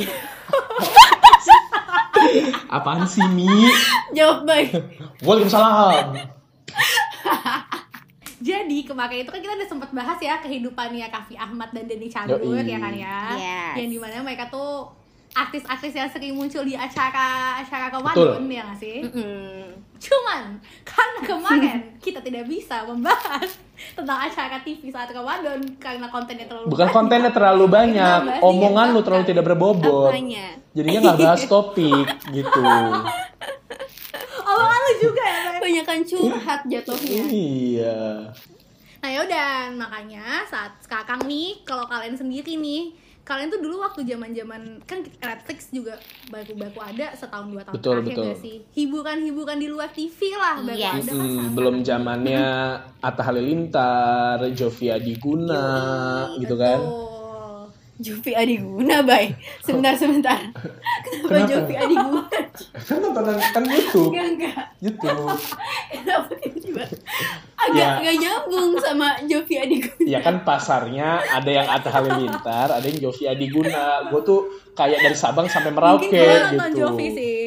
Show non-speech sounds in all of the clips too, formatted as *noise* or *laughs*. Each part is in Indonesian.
*laughs* Apaan sih Mi? Jawab baik. Waalaikumsalam. Jadi kemarin itu kan kita udah sempat bahas ya kehidupannya Kavi Ahmad dan Denny Cagur Yoi. ya kan ya. Yes. Yang di mana mereka tuh artis-artis yang sering muncul di acara acara Ramadan ya nggak sih? Mm-mm. Cuman karena kemarin *laughs* kita tidak bisa membahas tentang acara TV saat Ramadan karena kontennya terlalu Bukan banyak. kontennya terlalu banyak, omongan lu terlalu tidak berbobot. Apanya? Jadinya nggak *laughs* bahas topik gitu. Omongan lu juga ya, Beb? Banyakan curhat jatuhnya. Iya. Nah yaudah, makanya saat sekarang nih, kalau kalian sendiri nih, kalian tuh dulu waktu zaman-zaman kan Netflix juga baru-baru ada setahun dua tahun Betul, terakhir betul. nggak sih? Hiburan-hiburan di luar TV lah baru Yes. ada kan Hmm, belum zamannya Atta Halilintar, Jovia Diguna, gitu kan? Jovi Adiguna, bay. Sebentar, sebentar. Kenapa, Kenapa? Jovi Adiguna? Kan nontonan kan YouTube, Enggak, enggak. YouTube. Kenapa tiba-tiba? Agak Ya. nggak nyambung sama Jovi Adiguna. Ya kan pasarnya ada yang Atta Halilintar, ada yang Jovia Diguna. Gue tuh kayak dari Sabang sampai Merauke Mungkin Gue kalau nonton gitu. Jovi sih.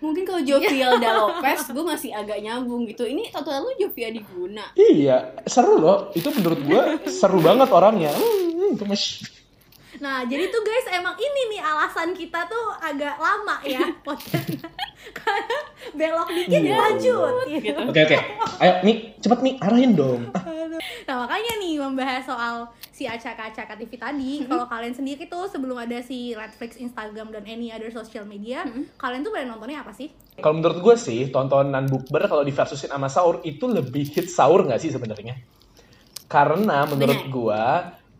Mungkin kalau Jovi Alda Lopez, gue masih agak nyambung gitu. Ini tato lu Jovi Adiguna. Iya, seru loh. Itu menurut gue seru banget orangnya. Hmm, gemes. Nah, jadi tuh guys, emang ini nih alasan kita tuh agak lama ya *laughs* podcastnya. *laughs* Karena belok dikit Iya. lanjut. Gitu. Oke oke, ayo Mi, cepet Mi, arahin dong. Ah, Nah makanya nih membahas soal si acaka-acaka TV tadi Kalau kalian sendiri tuh sebelum ada si Netflix, Instagram, dan any other social media Kalian tuh pada nontonnya apa sih? Kalau menurut gue sih, tontonan bukber kalau diversusin sama sahur itu lebih hit sahur nggak sih sebenarnya? Karena menurut gue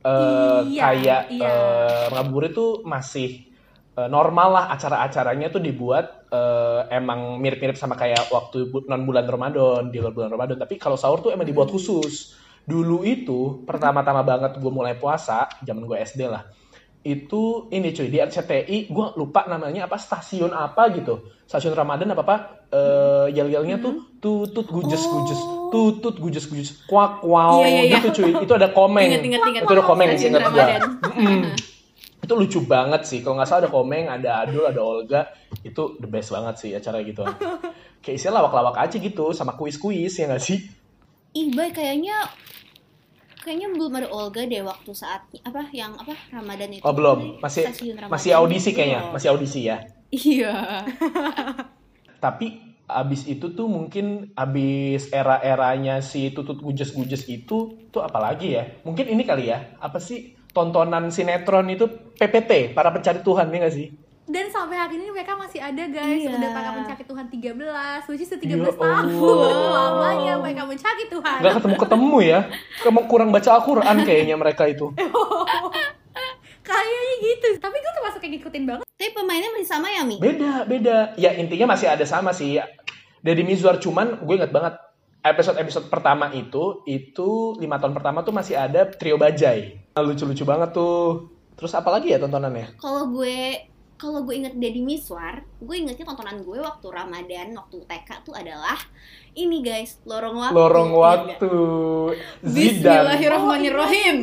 eh, Iya, kayak iya. eh, ngabuburit tuh masih eh, normal lah acara-acaranya tuh dibuat eh, emang mirip-mirip sama kayak waktu non bulan Ramadan di luar bulan Ramadan. Tapi kalau sahur tuh emang dibuat khusus. Dulu itu pertama-tama banget gue mulai puasa, zaman gue SD lah. Itu ini cuy di RCTI, gue lupa namanya apa stasiun apa gitu. Stasiun Ramadan apa apa eh yel-yelnya tuh tutut gujes gujes, tutut gujes gujes, kuak wow Iya, iya, iya. gitu cuy. Itu ada komeng. Ingat, ingat, ingat. Itu ada komeng Stasiun seingat gue. Itu lucu banget sih. Kalau nggak salah ada komeng, ada Adul, ada Olga. Itu the best banget sih acara gitu. *laughs* Kayak isinya lawak-lawak aja gitu, sama kuis-kuis ya nggak sih? Ih, bay kayaknya kayaknya belum ada Olga deh waktu saat apa yang apa Ramadan itu. Oh belum, masih masih audisi kayaknya, Belum. masih audisi ya. Iya. *laughs* Tapi abis itu tuh mungkin abis era-eranya si tutut gujes-gujes itu tuh apalagi ya? Mungkin ini kali ya, apa sih tontonan sinetron itu PPT, para pencari Tuhan ya nggak sih? Dan sampai hari ini mereka masih ada guys Iya. Udah para mencari Tuhan 13 Which is 13 Ya tahun Allah. *laughs* Lamanya mereka mencari Tuhan Nggak ketemu-ketemu ya? Kamu kurang baca Al-Quran kayaknya mereka itu. *laughs* Kayaknya gitu Tapi gue termasuk yang ngikutin banget Tapi pemainnya masih sama ya, Mi? Beda, beda. Ya intinya masih ada sama sih. Deddy Mizwar cuman gue ingat banget episode-episode pertama itu itu lima tahun pertama tuh masih ada trio bajai. Lucu-lucu banget tuh. Terus apa lagi ya tontonannya? Kalau gue kalau gue inget Deddy Miswar, gue ingetnya tontonan gue waktu Ramadan, waktu TK tuh adalah ini guys, lorong waktu. Lorong Iya waktu. Zidan. Bismillahirrahmanirrahim.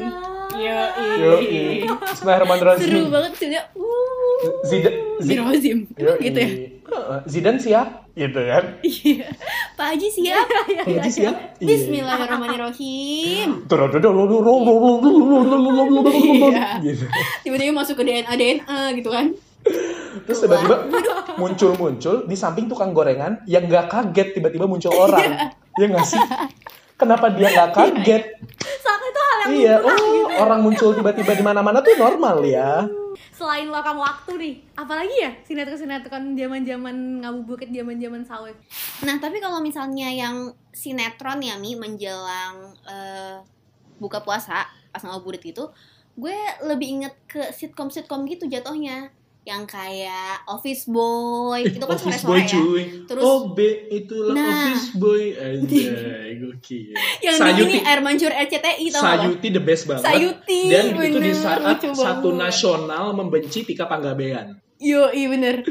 Yo, Yoi. Bismillahirrahmanirrahim. Seru banget sih dia. Uh, Zidan. Bismillahirrahmanirrahim. Yoi. Gitu ya. Heeh, Zidan siap, gitu kan? Iya. Pak Haji siap. Pak Haji siap. Iya. Bismillahirrahmanirrahim. Iya. Tiba-tiba masuk ke DNA DNA gitu kan. Terus tiba-tiba *laughs* muncul-muncul di samping tukang gorengan yang nggak kaget tiba-tiba muncul orang. Iya nggak sih? Kenapa dia nggak kaget? Saat itu hal yang Iya, oh gitu. orang muncul tiba-tiba di mana-mana tuh normal ya. Selain lokang waktu nih Apalagi ya Sinetron-sinetron zaman-zaman ngabuburit zaman-zaman sawit Nah, tapi kalau misalnya yang sinetron ya Mi menjelang eh, buka puasa pas ngabuburit gitu, gue lebih inget ke sitkom-sitkom gitu jatuhnya. Yang kayak Office Boy, itu kan sore-sore ya. Terus- oh B itulah Nah. Office Boy. Anjay, *laughs* gokil. Yang Sayuti. ini air mancur RCTI tau? Sayuti the best banget. Sayuti, Dan itu di bener, saat satu banget. nasional membenci Tika Panggabean. Yo, iya bener. *laughs*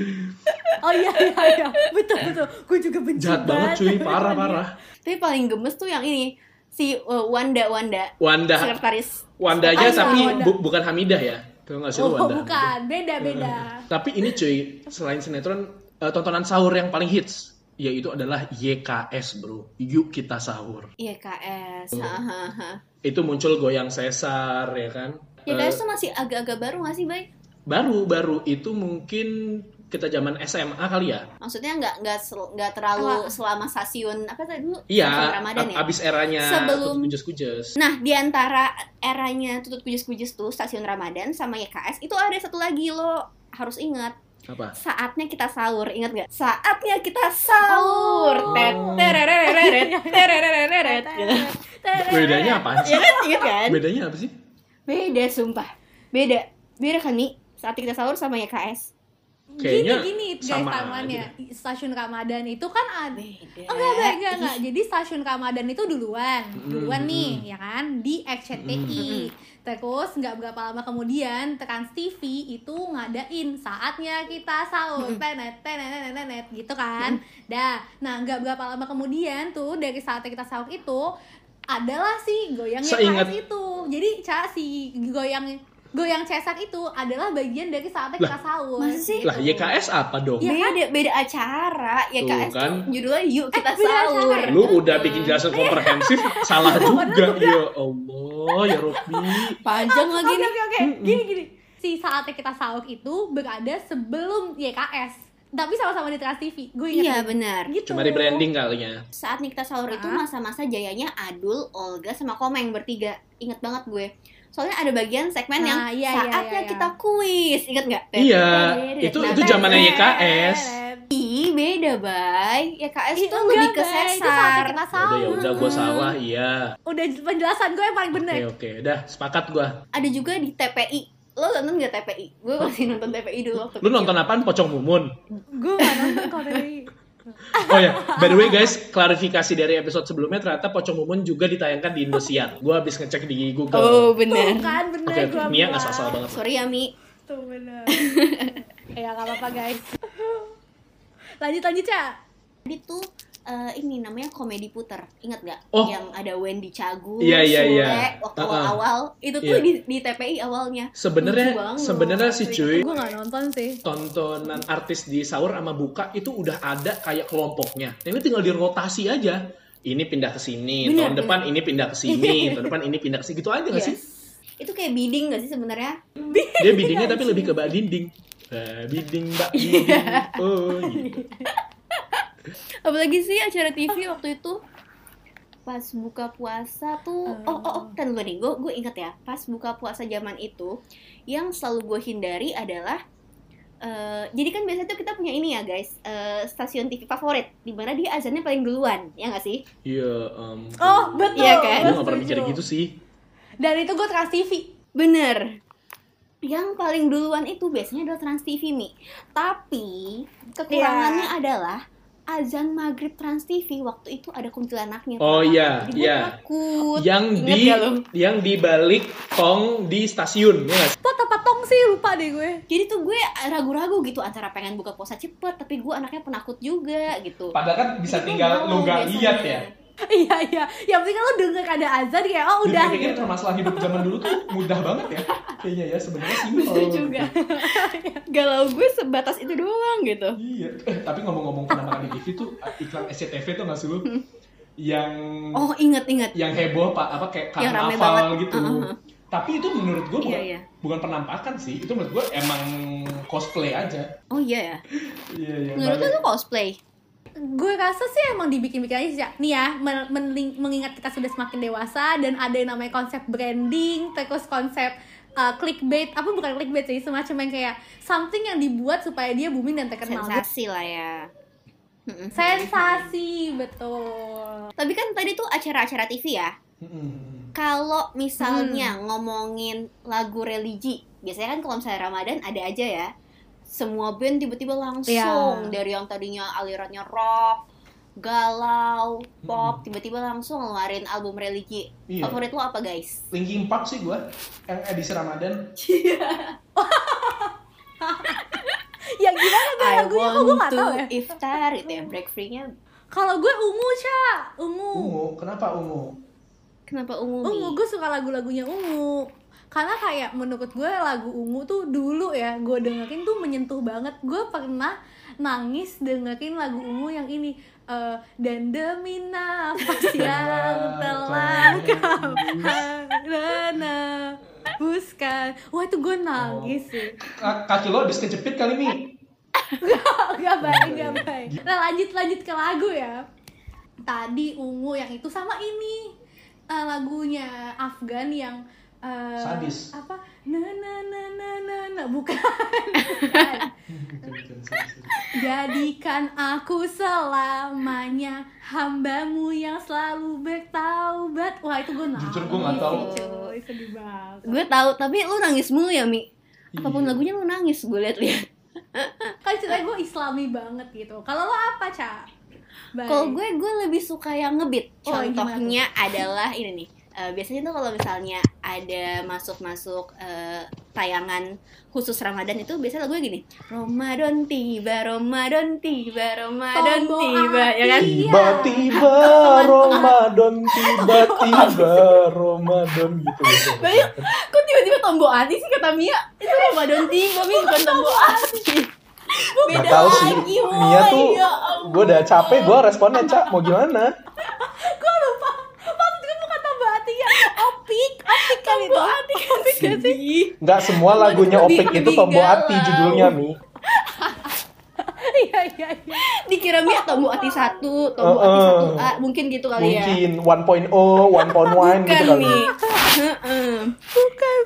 Oh iya iya iya Betul-betul Gue juga benci Jahat banget cuy, parah-parah. Tapi paling gemes tuh yang ini si uh, Wanda Wanda Wanda sekretaris Wanda aja Ah, tapi Wanda. bu- bukan Hamidah ya. Tau gak sih Oh, lu Wanda? bukan, beda-beda. Tapi ini cuy, selain sinetron, eh, tontonan sahur yang paling hits yaitu adalah YKS bro. Yuk kita sahur. KS. Oh. Hahaha. Itu muncul goyang sesar ya kan? Ya Eh, KS tuh masih agak-agak baru gak sih, Bay? baru baru itu mungkin kita zaman SMA kali ya. Maksudnya nggak nggak nggak terlalu Apa? selama stasiun apa tadi dulu? Stasiun Iya, Ramadan ya. ab- abis eranya Sebelum- kujes-kujes. Nah, di antara eranya tutut kujes-kujes tuh stasiun Ramadan sama YKS itu ada satu lagi lo harus ingat Apa? saatnya kita sahur ingat nggak saatnya kita sahur Oh. *laughs* Bedanya apa sih? ya kan ingat kan Bedanya apa sih? beda sumpah beda beda kan nih saat kita sahur sama YKS Kayaknya gini, gini guys sama timeline-nya. Stasiun Ramadan itu kan ada Oh, enggak, enggak, enggak, enggak. Jadi stasiun Ramadan itu duluan, duluan Mm, nih, mm. ya kan, di RCTI. Terus nggak berapa lama kemudian Trans TV itu ngadain saatnya kita sahur, tenet, tenet, tenet, tenet, gitu kan. Dah, nah nggak berapa lama kemudian tuh dari saatnya kita sahur itu adalah si goyangnya Seingat- itu. Jadi ca si goyang goyang Cesar itu adalah bagian dari saatnya Lah, kita sahur. masa sih? lah YKS apa dong? Iya kan? beda beda acara YKS Tuh, kan. tuh judulnya yuk kita Eh, sahur acara. Lu udah bikin jelasan komprehensif, *laughs* salah juga. Ya Allah, ya Robi. panjang lagi Oke nih oke oke. Gini gini. Si saatnya kita sahur itu berada sebelum YKS. Tapi sama-sama di Trans TV. Gue ingat. iya benar Gitu. Cuma rebranding kalinya. saat Nikita Sahur itu masa-masa jayanya Adul, Olga, sama Komeng bertiga. Ingat banget gue. Soalnya ada bagian segmen yang Ah, iya, iya, saatnya iya, iya. kita kuis. Ingat nggak? Iya, itu itu zamannya YKS. Ih, beda, Bay. YKS Ih, tuh lebih ke Bay. Itu sesar. kita Ya udah ya udah gue salah, iya. Udah penjelasan gue yang paling bener. Oke oke, udah sepakat gue. Ada juga di TPI. Lo nonton nggak TPI? Gue masih nonton TPI dulu waktu Lu kecil. nonton apaan? Pocong Mumun. Gue gak nonton kalau dari *laughs* Oh ya, by the way guys, klarifikasi dari episode sebelumnya ternyata Pocong Mumun juga ditayangkan di Indosiar. Gue habis ngecek di Google. Oh, Tuh bener. kan bener Oke, gue Mia nggak salah banget. Sorry ya, Mi. Tuh bener. *laughs* ya gak apa-apa guys. *laughs* lanjut lanjut ya. Tadi tuh eh, ini namanya komedi puter. Ingat nggak? Oh. Yang ada Wendy Cagur, Iya, iya, Sule, iya. waktu Uh-uh. awal. Itu tuh Iya. di, di TPI awalnya. Sebenarnya sebenarnya sih cuy, Gue gak nonton sih. tontonan artis di sahur sama buka itu udah ada kayak kelompoknya. Ini tinggal dirotasi aja. Ini pindah ke sini, Bener, tahun bener. depan ini pindah ke sini, *laughs* tahun depan ini pindah ke sini gitu aja nggak sih? Yes. Itu kayak bidding gak sih sebenarnya? Dia biddingnya tapi lebih ke mbak dinding. Eh, bidding mbak dinding. Oh, gitu. *laughs* Apalagi sih acara TV waktu itu pas buka puasa tuh oh oh oh kan dulu nih gue gue inget ya pas buka puasa zaman itu yang selalu gue hindari adalah eh, jadi kan biasanya tuh kita punya ini ya guys eh, stasiun TV favorit di mana dia azannya paling duluan ya nggak sih Iya, um, Oh betul. Iya kan? gue gak pernah mikir gitu sih. Dan itu gue Trans TV. bener yang paling duluan itu biasanya adalah Trans TV Mi tapi kekurangannya adalah azan maghrib Trans TV waktu itu ada kuntilanaknya Oh, iya, iya. takut Yang Ingat di gak lu? yang di balik tong di stasiun, ya? Pot apa tong sih lupa deh gue. Jadi tuh gue ragu-ragu gitu antara pengen buka puasa cepet tapi gue anaknya penakut juga gitu. Padahal kan bisa Jadi gue mau biasanya. Iya iya. Yang penting lo denger ada azan kayak oh udah. Dipikir gitu. masalah hidup zaman dulu tuh mudah banget ya. Kayaknya ya sebenarnya simpel. Bener juga. *laughs* Galau gue sebatas itu doang gitu. Iya. Eh, tapi ngomong-ngomong penampakan di TV tuh iklan SCTV tuh nggak sih lu? Yang Oh inget-inget. yang heboh pak apa kayak karnaval gitu. Uh-huh. Tapi itu menurut gue bukan, Iya, iya. bukan penampakan sih. Itu menurut gue emang cosplay aja. Oh iya ya. *laughs* Iya iya. Menurut lu tuh cosplay? Gue rasa sih emang dibikin-bikin aja sih. Nih ya, mengingat kita sudah semakin dewasa dan ada yang namanya konsep branding, terus konsep uh, clickbait, apa bukan clickbait sih, semacam yang kayak something yang dibuat supaya dia booming dan terkenal. Sensasi lah ya. *laughs* Sensasi, betul. Tapi kan tadi tuh acara-acara TV ya. Kalau misalnya ngomongin lagu religi, biasanya kan kalau misalnya Ramadan ada aja ya. Semua band tiba-tiba langsung Iya. dari yang tadinya alirannya rock, galau, pop, tiba-tiba langsung ngeluarin album religi. Iya. Favorit lo apa guys? Linkin Park sih gue yang edisi Ramadan. *laughs* Ya gimana gue I lagunya kok gue gak tau ya. iftar gitu ya break free-nya. Kalau gue ungu, Ca. Ungu. Ungu, kenapa ungu? Kenapa ungu? Ungu, gue suka lagu-lagunya ungu. Karena kayak menurut gue lagu ungu tuh dulu ya gue dengerin tuh menyentuh banget gue pernah nangis dengerin lagu ungu yang ini eh, dan demi nafas *laughs* yang telah kau buskan wah itu gue nangis sih Kaki lo habis kejepit kali *laughs* nih. Gak baik, gak baik. Nah lanjut lanjut ke lagu ya. Tadi ungu yang itu sama ini eh, lagunya Afgan yang eh, Sadis. Apa? Na na na na na na bukan. bukan. Jadikan aku selamanya hambamu yang selalu bertaubat. Wah itu gue nangis. Jujur gue nggak tahu. Cuy, sedih banget. Gue tahu, tapi lu nangis mulu ya, Mi. Apa pun Iya. lagunya lu nangis, gue liat-liat. *laughs* Kan ceritanya gue islami banget gitu. Kalau lo apa, Ca? Baik. Kalau gue, gue lebih suka yang ngebeat. Oh, Contohnya adalah ini nih. Eh, biasanya tuh kalau misalnya ada masuk-masuk eh, tayangan khusus Ramadan itu biasanya lagunya gini Ramadan tiba, Ramadan tiba, Ramadan tiba hati. ya kan? Tiba-tiba Ramadan, tiba-tiba Ramadan gitu gitu. Banyak. Kok tiba-tiba tombol hati sih kata Mia? Itu Ramadan tiba, Mi bukan tombol hati Gak Beda tau sih, Mia tuh ya gue udah capek, gue responnya cak mau gimana? gue lupa maksud gue bukan tambah hati ya opik opik kan itu Tombol hati kan gak sih? Nggak semua lagunya Opik itu tombol hati judulnya Mi. *laughs* iya iya iya Dikira Mia tombol hati satu, tombol hati satu A Mungkin gitu kali ya Mungkin 1.0, 1.1 gitu Bukan kali. Mi Heeh.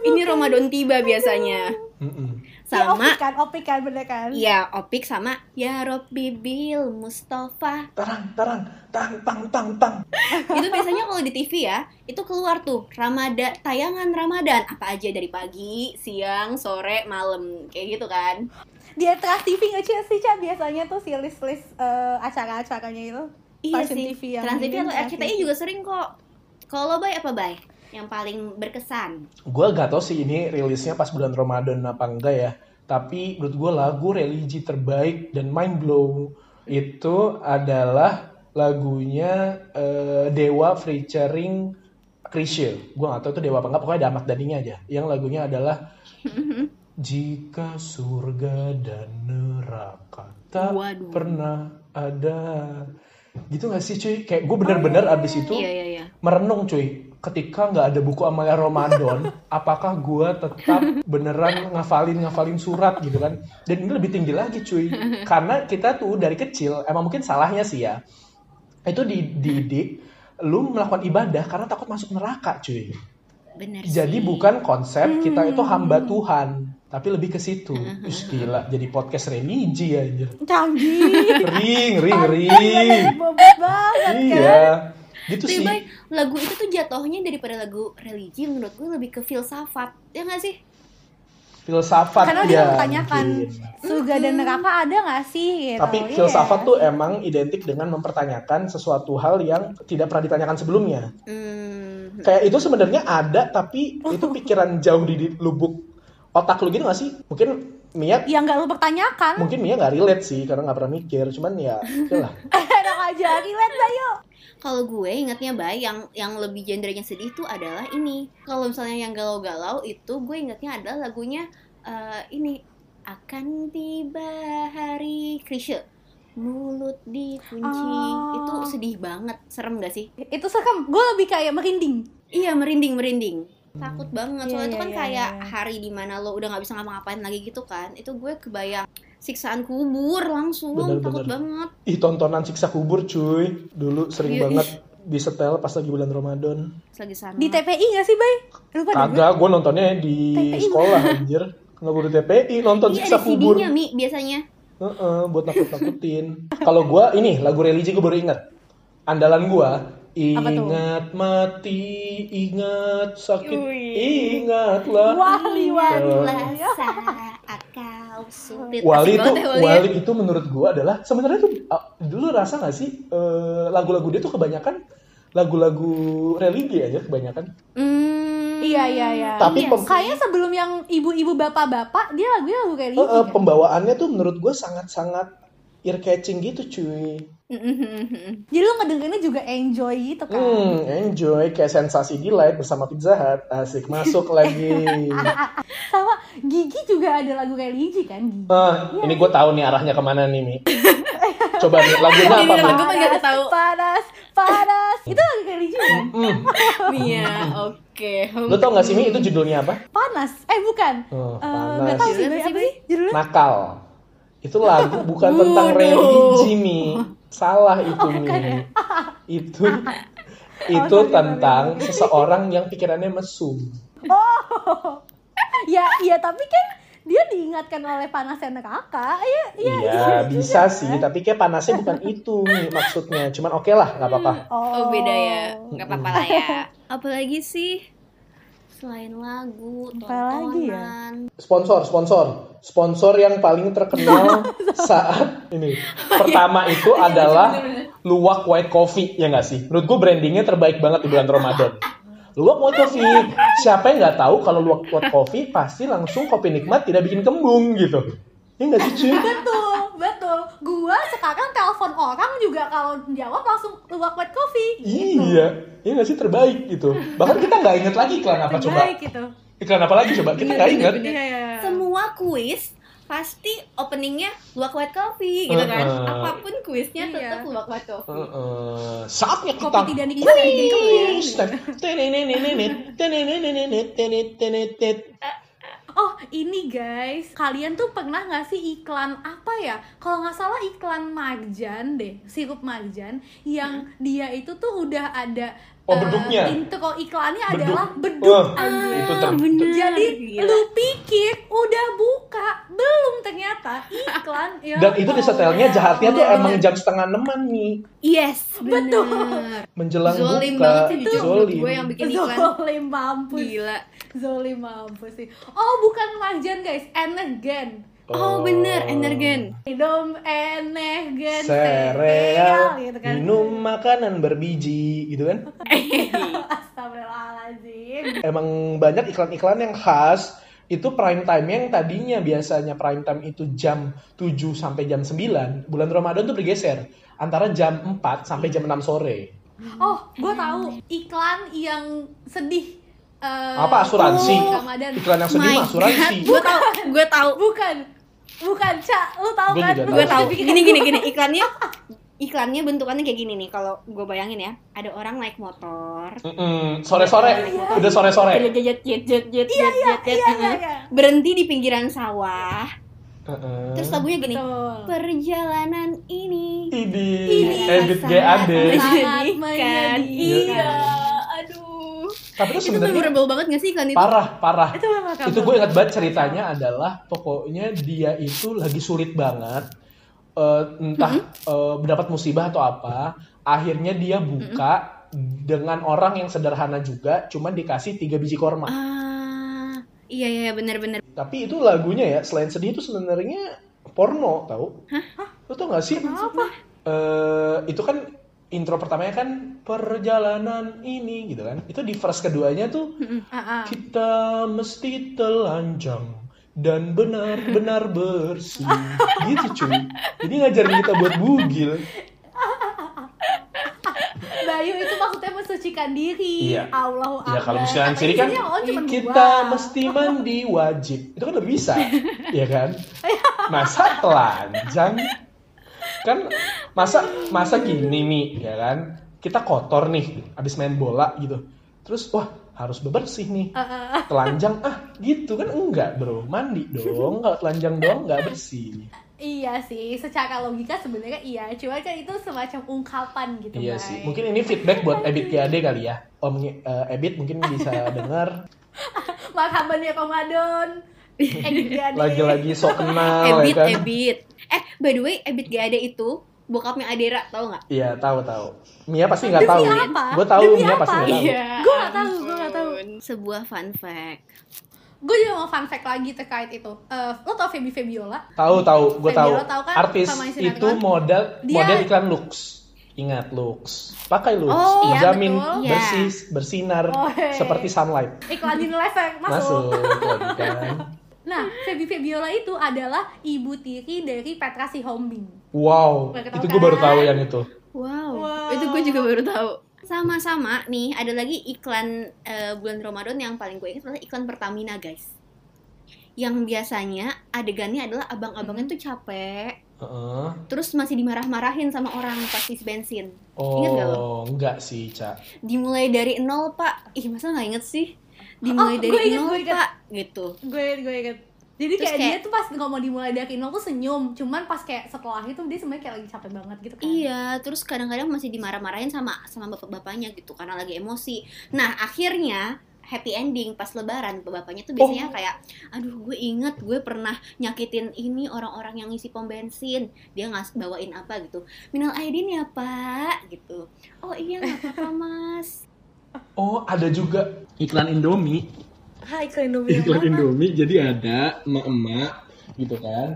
Ini Ramadan tiba biasanya Mm-mm. ya, Sama opik kan opik kan bener kan Iya, Opik sama Ya Robbi Bil Mustafa. Tarang, tarang, tang, tang, tang, tang. *laughs* Itu biasanya kalau di TV ya, itu keluar tuh Ramadan, tayangan Ramadan apa aja dari pagi, siang, sore, malam, kayak gitu kan. di Trans TV nggak sih sih Ca? biasanya tuh si list list acara-acaranya itu Iya Stasiun sih. TV yang Trans TV ini, atau RCTI juga sering kok. Kalau lo bay apa bay? Yang paling berkesan. Gue gak tau sih ini rilisnya pas bulan Ramadan apa enggak ya. Tapi menurut gue lagu religi terbaik dan mind blow itu adalah lagunya eh, Dewa featuring Chrisye. Gue gak tau itu Dewa apa enggak, pokoknya ada Ahmad aja. Yang lagunya adalah *laughs* Jika surga dan neraka tak Waduh. pernah ada. Gitu gak sih cuy? Kayak gue bener-bener abis itu Iya iya iya. merenung cuy ketika nggak ada buku Amalia Ramadan *laughs* apakah gua tetap beneran ngafalin ngafalin surat gitu kan? Dan ini lebih tinggi lagi cuy. *laughs* Karena kita tuh dari kecil emang mungkin salahnya sih ya itu dididik lu melakukan ibadah karena takut masuk neraka cuy. Bener jadi sih. bukan konsep kita itu hamba Tuhan tapi lebih ke situ. Ih, gila jadi podcast religi aja. Canggih. Ring ring ring. bobot banget kan? iya gitu Tapi sih bay, lagu itu tuh jatuhnya daripada lagu religi menurut gue lebih ke filsafat. Ya nggak sih? filsafat karena dia ya mempertanyakan mungkin. surga dan neraka ada nggak sih gitu Tapi Iya. filsafat tuh emang identik dengan mempertanyakan sesuatu hal yang tidak pernah ditanyakan sebelumnya. Hmm, Kayak itu sebenarnya ada, tapi *laughs* itu pikiran jauh di, lubuk otak lu gitu gak sih? Mungkin Mia, yang nggak lu pertanyakan mungkin Mia nggak relate sih karena nggak pernah mikir. Cuman ya, *laughs* lah. enak aja relate lah yuk Kalau gue ingatnya bay yang yang lebih genrenya sedih tuh adalah ini. Kalau misalnya yang galau-galau itu gue ingatnya adalah lagunya eh, ini akan tiba hari Krisye. Mulut dikunci. Oh. itu sedih banget. Serem gak sih? Itu serem. Gue lebih kayak merinding. Iya merinding merinding. Takut banget. Soalnya itu iya, kan iya, kayak iya. hari di mana lo udah nggak bisa ngapa-ngapain lagi gitu kan. Itu gue kebayang siksaan kubur langsung Bener, takut bener. banget Ih tontonan siksa kubur cuy. Dulu sering Iya, banget disetel pas lagi bulan Ramadan. lagi sana di TPI nggak sih bay lupa gue. Kagak, gue nontonnya di TPI. sekolah anjir. Nggak perlu TPI, nonton iya siksa ada kubur. CD-nya mi biasanya Heeh, buat nakut-nakutin. Kalau gua ini lagu religi gua baru ingat. Andalan tuh? Ingat mati, ingat sakit, Wih. ingatlah. wali wali Sulit Wali itu, ya, Wali ya. Wali itu menurut gua adalah sebenarnya tuh ah, dulu rasa nggak sih eh, lagu-lagu dia tuh kebanyakan lagu-lagu religi aja kebanyakan. Hmm, Iya iya iya. Tapi iya pem- sih. Kayaknya sebelum yang ibu-ibu bapak-bapak dia lagunya lagu religi. Eh, eh, kan? pembawaannya tuh menurut gua sangat-sangat ear catching gitu cuy. Jadi lu ngedengerinnya juga enjoy gitu kan. Hmm, enjoy kayak sensasi delight bersama Pizza Hut. Asik masuk lagi. *laughs* Sama Gigi juga ada lagu religi kan Gigi. Ah, ini gue tahu nih arahnya ke mana nih Mi. *laughs* Coba nih lagunya apa Ini Mi? lagu- Gue tahu. panas, panas. Itu lagu religi kan? Hmm, *laughs* Iya, oke. lu tau gak sih Mi itu judulnya apa? Panas. Eh bukan. Oh, Eh, panas. Nggak tahu sih Judulnya Bay, apa sih, sih judulnya? Nakal. Itu lagu bukan tentang religi Mi. Salah itu Oh, Mi. ya? Itu itu sorry, tentang seseorang yang pikirannya mesum. *laughs* Ya, iya tapi kan dia diingatkan oleh panasnya neraka. Ya, iya. Iya, bisa sih, tapi kayak panasnya bukan *laughs* itu Mi, maksudnya. Cuman oke lah, nggak apa-apa. Oh, beda ya. Nggak apa-apa lah ya. *laughs* Apalagi sih selain lagu, Apa lagi ya? tontonan. Sponsor, sponsor. Sponsor yang paling terkenal *laughs* saat ini. Pertama *laughs* itu adalah Luwak White Coffee, ya nggak sih? Menurut gue brandingnya terbaik banget di bulan Ramadan. *laughs* Luwak White Coffee. Siapa yang nggak tahu kalau Luwak White Coffee pasti langsung kopi nikmat tidak bikin kembung gitu. Ya nggak sih betul. Gua sekarang telepon orang juga kalau jawab langsung luwak white coffee. Iya, iya nggak sih terbaik gitu. Bahkan kita nggak inget lagi iklan apa coba. Terbaik gitu. Iklan apa lagi coba? Kita nggak inget. Iya, iya. Semua kuis pasti openingnya luwak white coffee gitu kan. Heeh. Apa pun kuisnya Iya. tetap luwak white coffee. Heeh. saatnya kita Kopi tidak nikmat ini guys, kalian tuh pernah nggak sih iklan apa ya? Kalau nggak salah iklan marjan deh, sirup marjan yang dia itu tuh udah ada Oh, eh, beduknya? intro iklannya Beduk. adalah beduk. Anjir. itu ter- bener. Jadi Gila. lu pikir udah buka, belum ternyata iklan. Ya Dan itu disetelnya Allah. jahatnya tuh emang jam setengah eneman nih. Yes, Betul. bener. Menjelang Zolim buka. banget menurut Zolim. gue yang bikin iklan. Zolim mampus. Gila. Zolim mampus sih. Oh bukan marjan guys, energen. Oh, bener, energen. Minum energen Sereal, gitu kan. minum makanan berbiji, gitu kan? *laughs* Astagfirullahaladzim. Emang banyak iklan-iklan yang khas itu prime time yang tadinya. Biasanya prime time itu jam 7 sampai jam 9 bulan Ramadan tuh bergeser. Antara jam 4 sampai jam 6 sore. Oh, gue tahu. Iklan yang sedih. Eh, apa asuransi? oh, iklan yang sedih mah asuransi. Gue tau, gue tau, Bukan, bukan Cak. Lu tahu Gua kan? gue tahu. tau. Gini gini gini iklannya, iklannya bentukannya kayak gini nih. Kalau gue bayangin ya, ada orang naik motor. Mm-mm, sore-sore udah sore-sore Jet jet jet jet jet jet jet jet, Iya, iya, iya. berhenti di pinggiran sawah. Heeh. Terus lagunya gini, Betul. perjalanan ini Ini Ini edit GAD. Sangat menyedihkan. Iya. Tapi itu sebenarnya memorable banget gak sih iklan itu? parah parah. Itu itu gue ingat banget ceritanya adalah pokoknya dia itu lagi sulit banget eh, entah eh, mendapat musibah atau apa akhirnya dia buka dengan orang yang sederhana juga cuman dikasih tiga biji korma. Ah, iya iya benar-benar. tapi itu lagunya ya selain sedih itu sebenarnya porno tau lo tau gak sih? Apa? Eh, itu kan intro pertamanya kan perjalanan ini gitu kan. Itu di verse keduanya tuh Ah, ah. kita mesti telanjang dan benar-benar *laughs* bersih. Gitu cuy. Jadi ngajarin kita buat bugil. Bayu itu maksudnya mensucikan diri. Iya. Allahu ya kalau misalnya sini kan oh, kita dua. mesti mandi wajib. Itu kan udah bisa *laughs* ya kan? Masa telanjang? Kan masa masa gini nih ya kan kita kotor nih abis main bola gitu terus wah harus bebersih nih Ah, ah, ah. telanjang ah gitu kan enggak bro mandi dong kalau telanjang doang nggak bersih Iya sih, secara logika sebenarnya iya. Cuma kan itu semacam ungkapan gitu, iya Bay. sih mungkin ini feedback buat Ebit GAD kali ya om eh, Ebit mungkin bisa *laughs* dengar Marhaban ya Ramadan. Eh, gede-gede. lagi-lagi sok kenal Ebit, ya kan Ebit. Eh, by the way, Ebit gak ada itu bokapnya Adera, tau nggak? iya tahu tahu Mia pasti nggak tahu apa? gue tahu Demi Mia apa? pasti nggak tahu Iya. Gua nggak tahu, gua nggak tahu. Sebuah fun fact. Gue juga mau fun fact lagi terkait itu. Eh, lo tau Feby Febiola? tahu tahu gue tahu tahu kan artis itu model Dia- model iklan Lux ingat Lux pakai Lux Oh, iya, dijamin betul. Iya. bersih bersinar Oh, hey. seperti sunlight Iklan di leseng masuk masuk. *laughs* lagi kan Nah, Feby Febiola itu adalah ibu tiri dari Petra Sihombing. Wow, itu gue baru tahu yang itu. Wow, Wow. itu gue juga baru tahu. Sama-sama nih, ada lagi iklan eh, bulan Ramadan yang paling gue ingat adalah iklan Pertamina, guys. Yang biasanya adegannya adalah abang-abangnya tuh capek, Heeh. terus masih dimarah-marahin sama orang pas isi bensin. Oh, Ingat gak lo? enggak sih, Ca. Dimulai dari nol, Pak. Ih, masa nggak inget sih? Dimulai Oh, dari gue inget, nol, gue inget. Pak. Gitu. gue gue inget jadi Terus kayak, kayak- dia tuh pas ngomong dimulai dari nol tuh senyum. Cuman pas kayak setelah itu dia sebenarnya kayak lagi capek banget gitu kan. Iya, terus kadang-kadang masih dimarah-marahin sama sama bapak-bapaknya gitu karena lagi emosi. Nah, akhirnya happy ending pas lebaran bapaknya tuh biasanya kayak aduh gue inget gue pernah nyakitin ini orang-orang yang ngisi pom bensin. Dia ngas bawain apa gitu. Minal aidin ya pak. Gitu. Oh iya nggak apa-apa mas. Oh, ada juga iklan Indomie. Hai iklan Indomie Iklan mana? Indomie, jadi ada emak-emak gitu kan.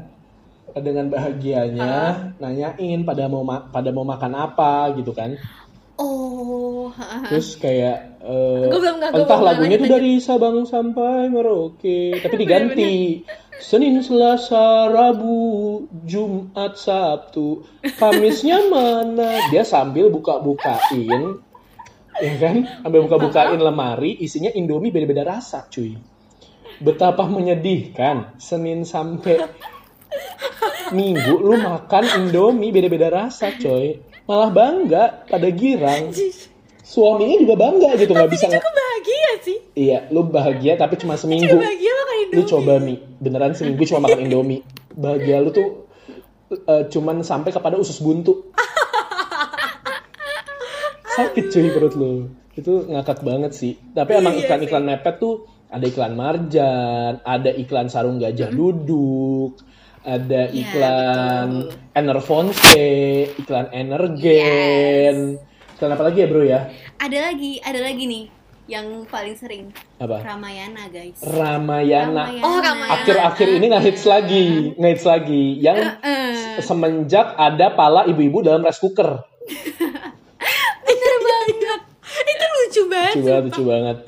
Dengan bahagianya nanyain pada mau ma- pada mau makan apa gitu kan. oh Terus kayak eh, Gua belum gua entah lagunya tuh dari Sabang sampai Merauke, tapi diganti. Senin, Selasa, Rabu, Jumat, Sabtu, Kamisnya mana? Dia sambil buka-bukain, ya kan? Sambil buka-bukain lemari, isinya Indomie beda-beda rasa, cuy. Betapa menyedihkan. Senin sampai Minggu lu makan Indomie beda-beda rasa, coy. Malah bangga pada girang. Suaminya juga bangga gitu, nggak bisa Aku bahagia sih Iya, lu bahagia tapi cuma seminggu. bahagia makan Lu Indomie coba mie, beneran seminggu cuma makan Indomie. Bahagia lu tuh eh, cuman sampai kepada usus buntu. *laughs* Sakit cuy perut lu. Itu ngakak banget sih. Tapi emang Iya iklan-iklan mepet tuh ada iklan marjan, ada iklan sarung gajah duduk, ada Iya, iklan betul. Enervonse, iklan Energen. Iklan apa lagi ya bro ya? ada lagi ada lagi nih yang paling sering Apa? Ramayana guys Ramayana. Oh, Ramayana. Akhir-akhir ini ngehits lagi, ngehits lagi. Yang Eh, semenjak ada pala ibu-ibu dalam rice cooker. *laughs* bener banget itu lucu banget Lucu banget, lucu banget.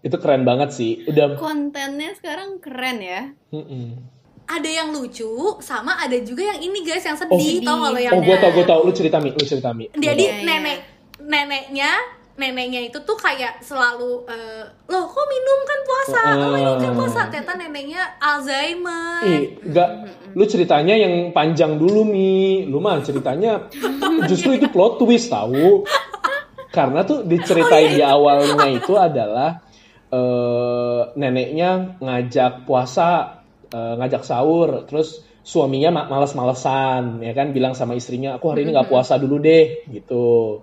Itu keren banget sih. Udah kontennya sekarang keren ya Mm-mm. ada yang lucu sama ada juga yang ini guys yang Oh. sedih tau gak lo yang Oh, gue tau, gue tau. Lu cerita, Mi. Lu cerita, Mi. Jadi tau. Nenek neneknya neneknya itu tuh kayak selalu eh, loh kok minum kan puasa? Oh minum kan puasa. Ternyata neneknya Alzheimer. Ih, enggak. Lu ceritanya yang panjang dulu, Mi. Lu mah ceritanya justru itu plot twist tahu. Karena tuh diceritain di awalnya itu adalah eh, neneknya ngajak puasa, eh, ngajak sahur, terus suaminya ma- males-malesan, ya kan? Bilang sama istrinya, aku hari ini nggak puasa dulu deh, gitu,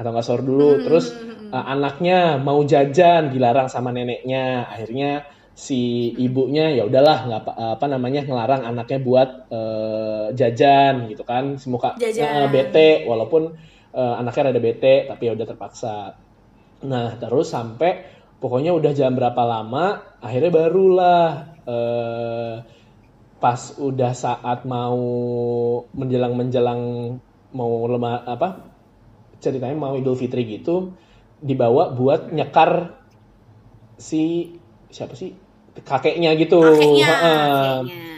atau nggak sahur dulu. Terus eh, anaknya mau jajan, dilarang sama neneknya, akhirnya si ibunya ya udahlah nggak apa, apa namanya ngelarang anaknya buat eh, jajan gitu kan, semuka Jajan. eh, bete, walaupun eh, anaknya rada bete, tapi ya udah terpaksa. Nah, terus sampai pokoknya udah jam berapa lama, akhirnya barulah eh, pas udah saat mau menjelang-menjelang mau lemah apa ceritanya mau Idul Fitri gitu dibawa buat nyekar si siapa sih kakeknya gitu. Kakeknya, Heeh. kayaknya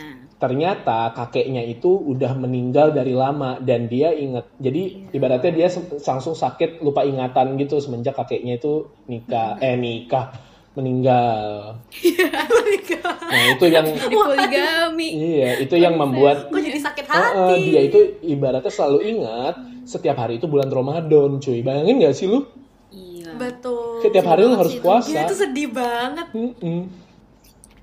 Ternyata kakeknya itu udah meninggal dari lama dan dia inget. Jadi ibaratnya dia langsung sakit lupa ingatan gitu semenjak kakeknya itu nikah eh nikah *laughs* meninggal. Nah, itu yang di poligami iya, itu yang membuat kok jadi sakit hati dia itu ibaratnya selalu ingat setiap hari itu bulan Ramadan, cuy. Bayangin gak sih lu? iya betul Setiap hari lu harus puasa. Gila, itu sedih banget Mm-mm.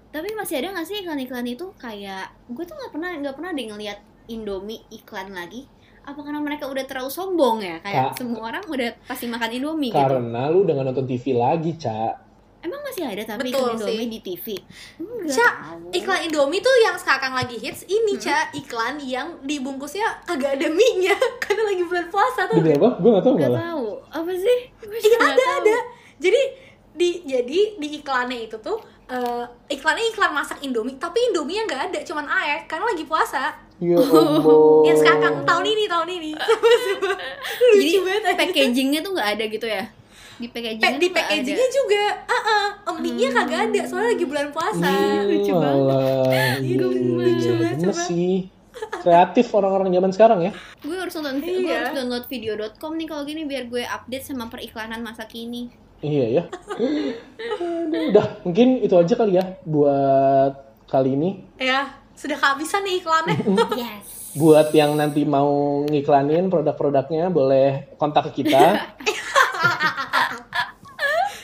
tapi masih ada nggak sih iklan-iklan itu kayak gue tuh nggak pernah nggak pernah deh ngeliat Indomie iklan lagi apa karena mereka udah terlalu sombong ya kayak Kak. semua orang udah pasti makan Indomie gitu Karena lu udah gak nonton TV lagi, Ca. emang masih ada tapi Betul iklan Indomie sih. di TV enggak Ca, tahu. iklan Indomie tuh yang sekarang lagi hits ini Ca, iklan yang dibungkusnya kagak ada mie-nya *laughs* karena lagi bulan puasa tuh. Demi apa? Gue gak tau nggak malah. tahu apa sih Iya ada tahu. ada. Jadi di jadi di iklannya itu tuh eh, iklannya iklan masak Indomie, tapi Indomie-nya nggak ada, cuman air karena lagi puasa. Ya Allah. Yang sekarang tahun ini tahun ini. *laughs* Lucu jadi banget. packagingnya tuh nggak ada gitu ya Di packaging di packagingnya juga ah ah, mie-nya kagak ada soalnya lagi bulan puasa lucu banget. Walah, Iya, lucu banget, coba. sih. Kreatif orang-orang zaman sekarang ya. Gue harus nonton gue Iya. harus download video.com nih kalau gini biar gue update sama periklanan masa kini. Iya ya. Aduh, Udah, mungkin itu aja kali ya buat kali ini. ya sudah kehabisan nih iklannya Yes. Buat yang nanti mau ngiklanin produk-produknya boleh kontak ke kita. *laughs*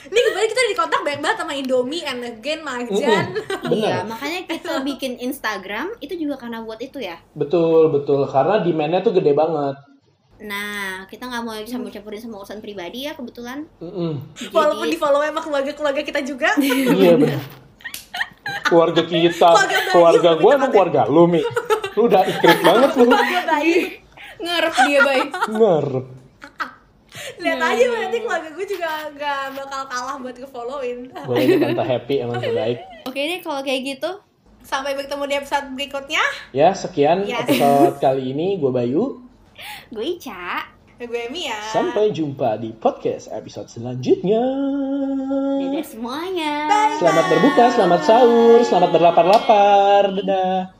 ini kemarin kita di kontak banyak banget sama Indomie, and again, Majan *laughs* Iya, makanya kita *laughs* bikin Instagram itu juga karena buat itu ya. Betul, betul. Karena demand-nya tuh gede banget. Nah, kita nggak mau campur-campurin sama urusan pribadi ya kebetulan. Jadi, walaupun di follow sama keluarga-keluarga kita juga *laughs* Iya bener. Keluarga kita, Keluarga keluarga gue emang keluarga lu, Mi. Lu udah ikrip banget lu. keluarga ngarep dia baik. Ngarep. Lihat aja nanti keluarga gue juga gak bakal kalah buat nge-followin Boleh deh tante happy emang terbaik. Oke deh kalau kayak gitu. sampai bertemu di episode berikutnya Ya, sekian Yes. episode kali ini. Gue Bayu. Gue Ica. gue Mia Sampai jumpa di podcast episode selanjutnya. Dadah semuanya. Selamat berbuka, selamat sahur, selamat berlapar-lapar. Dadah.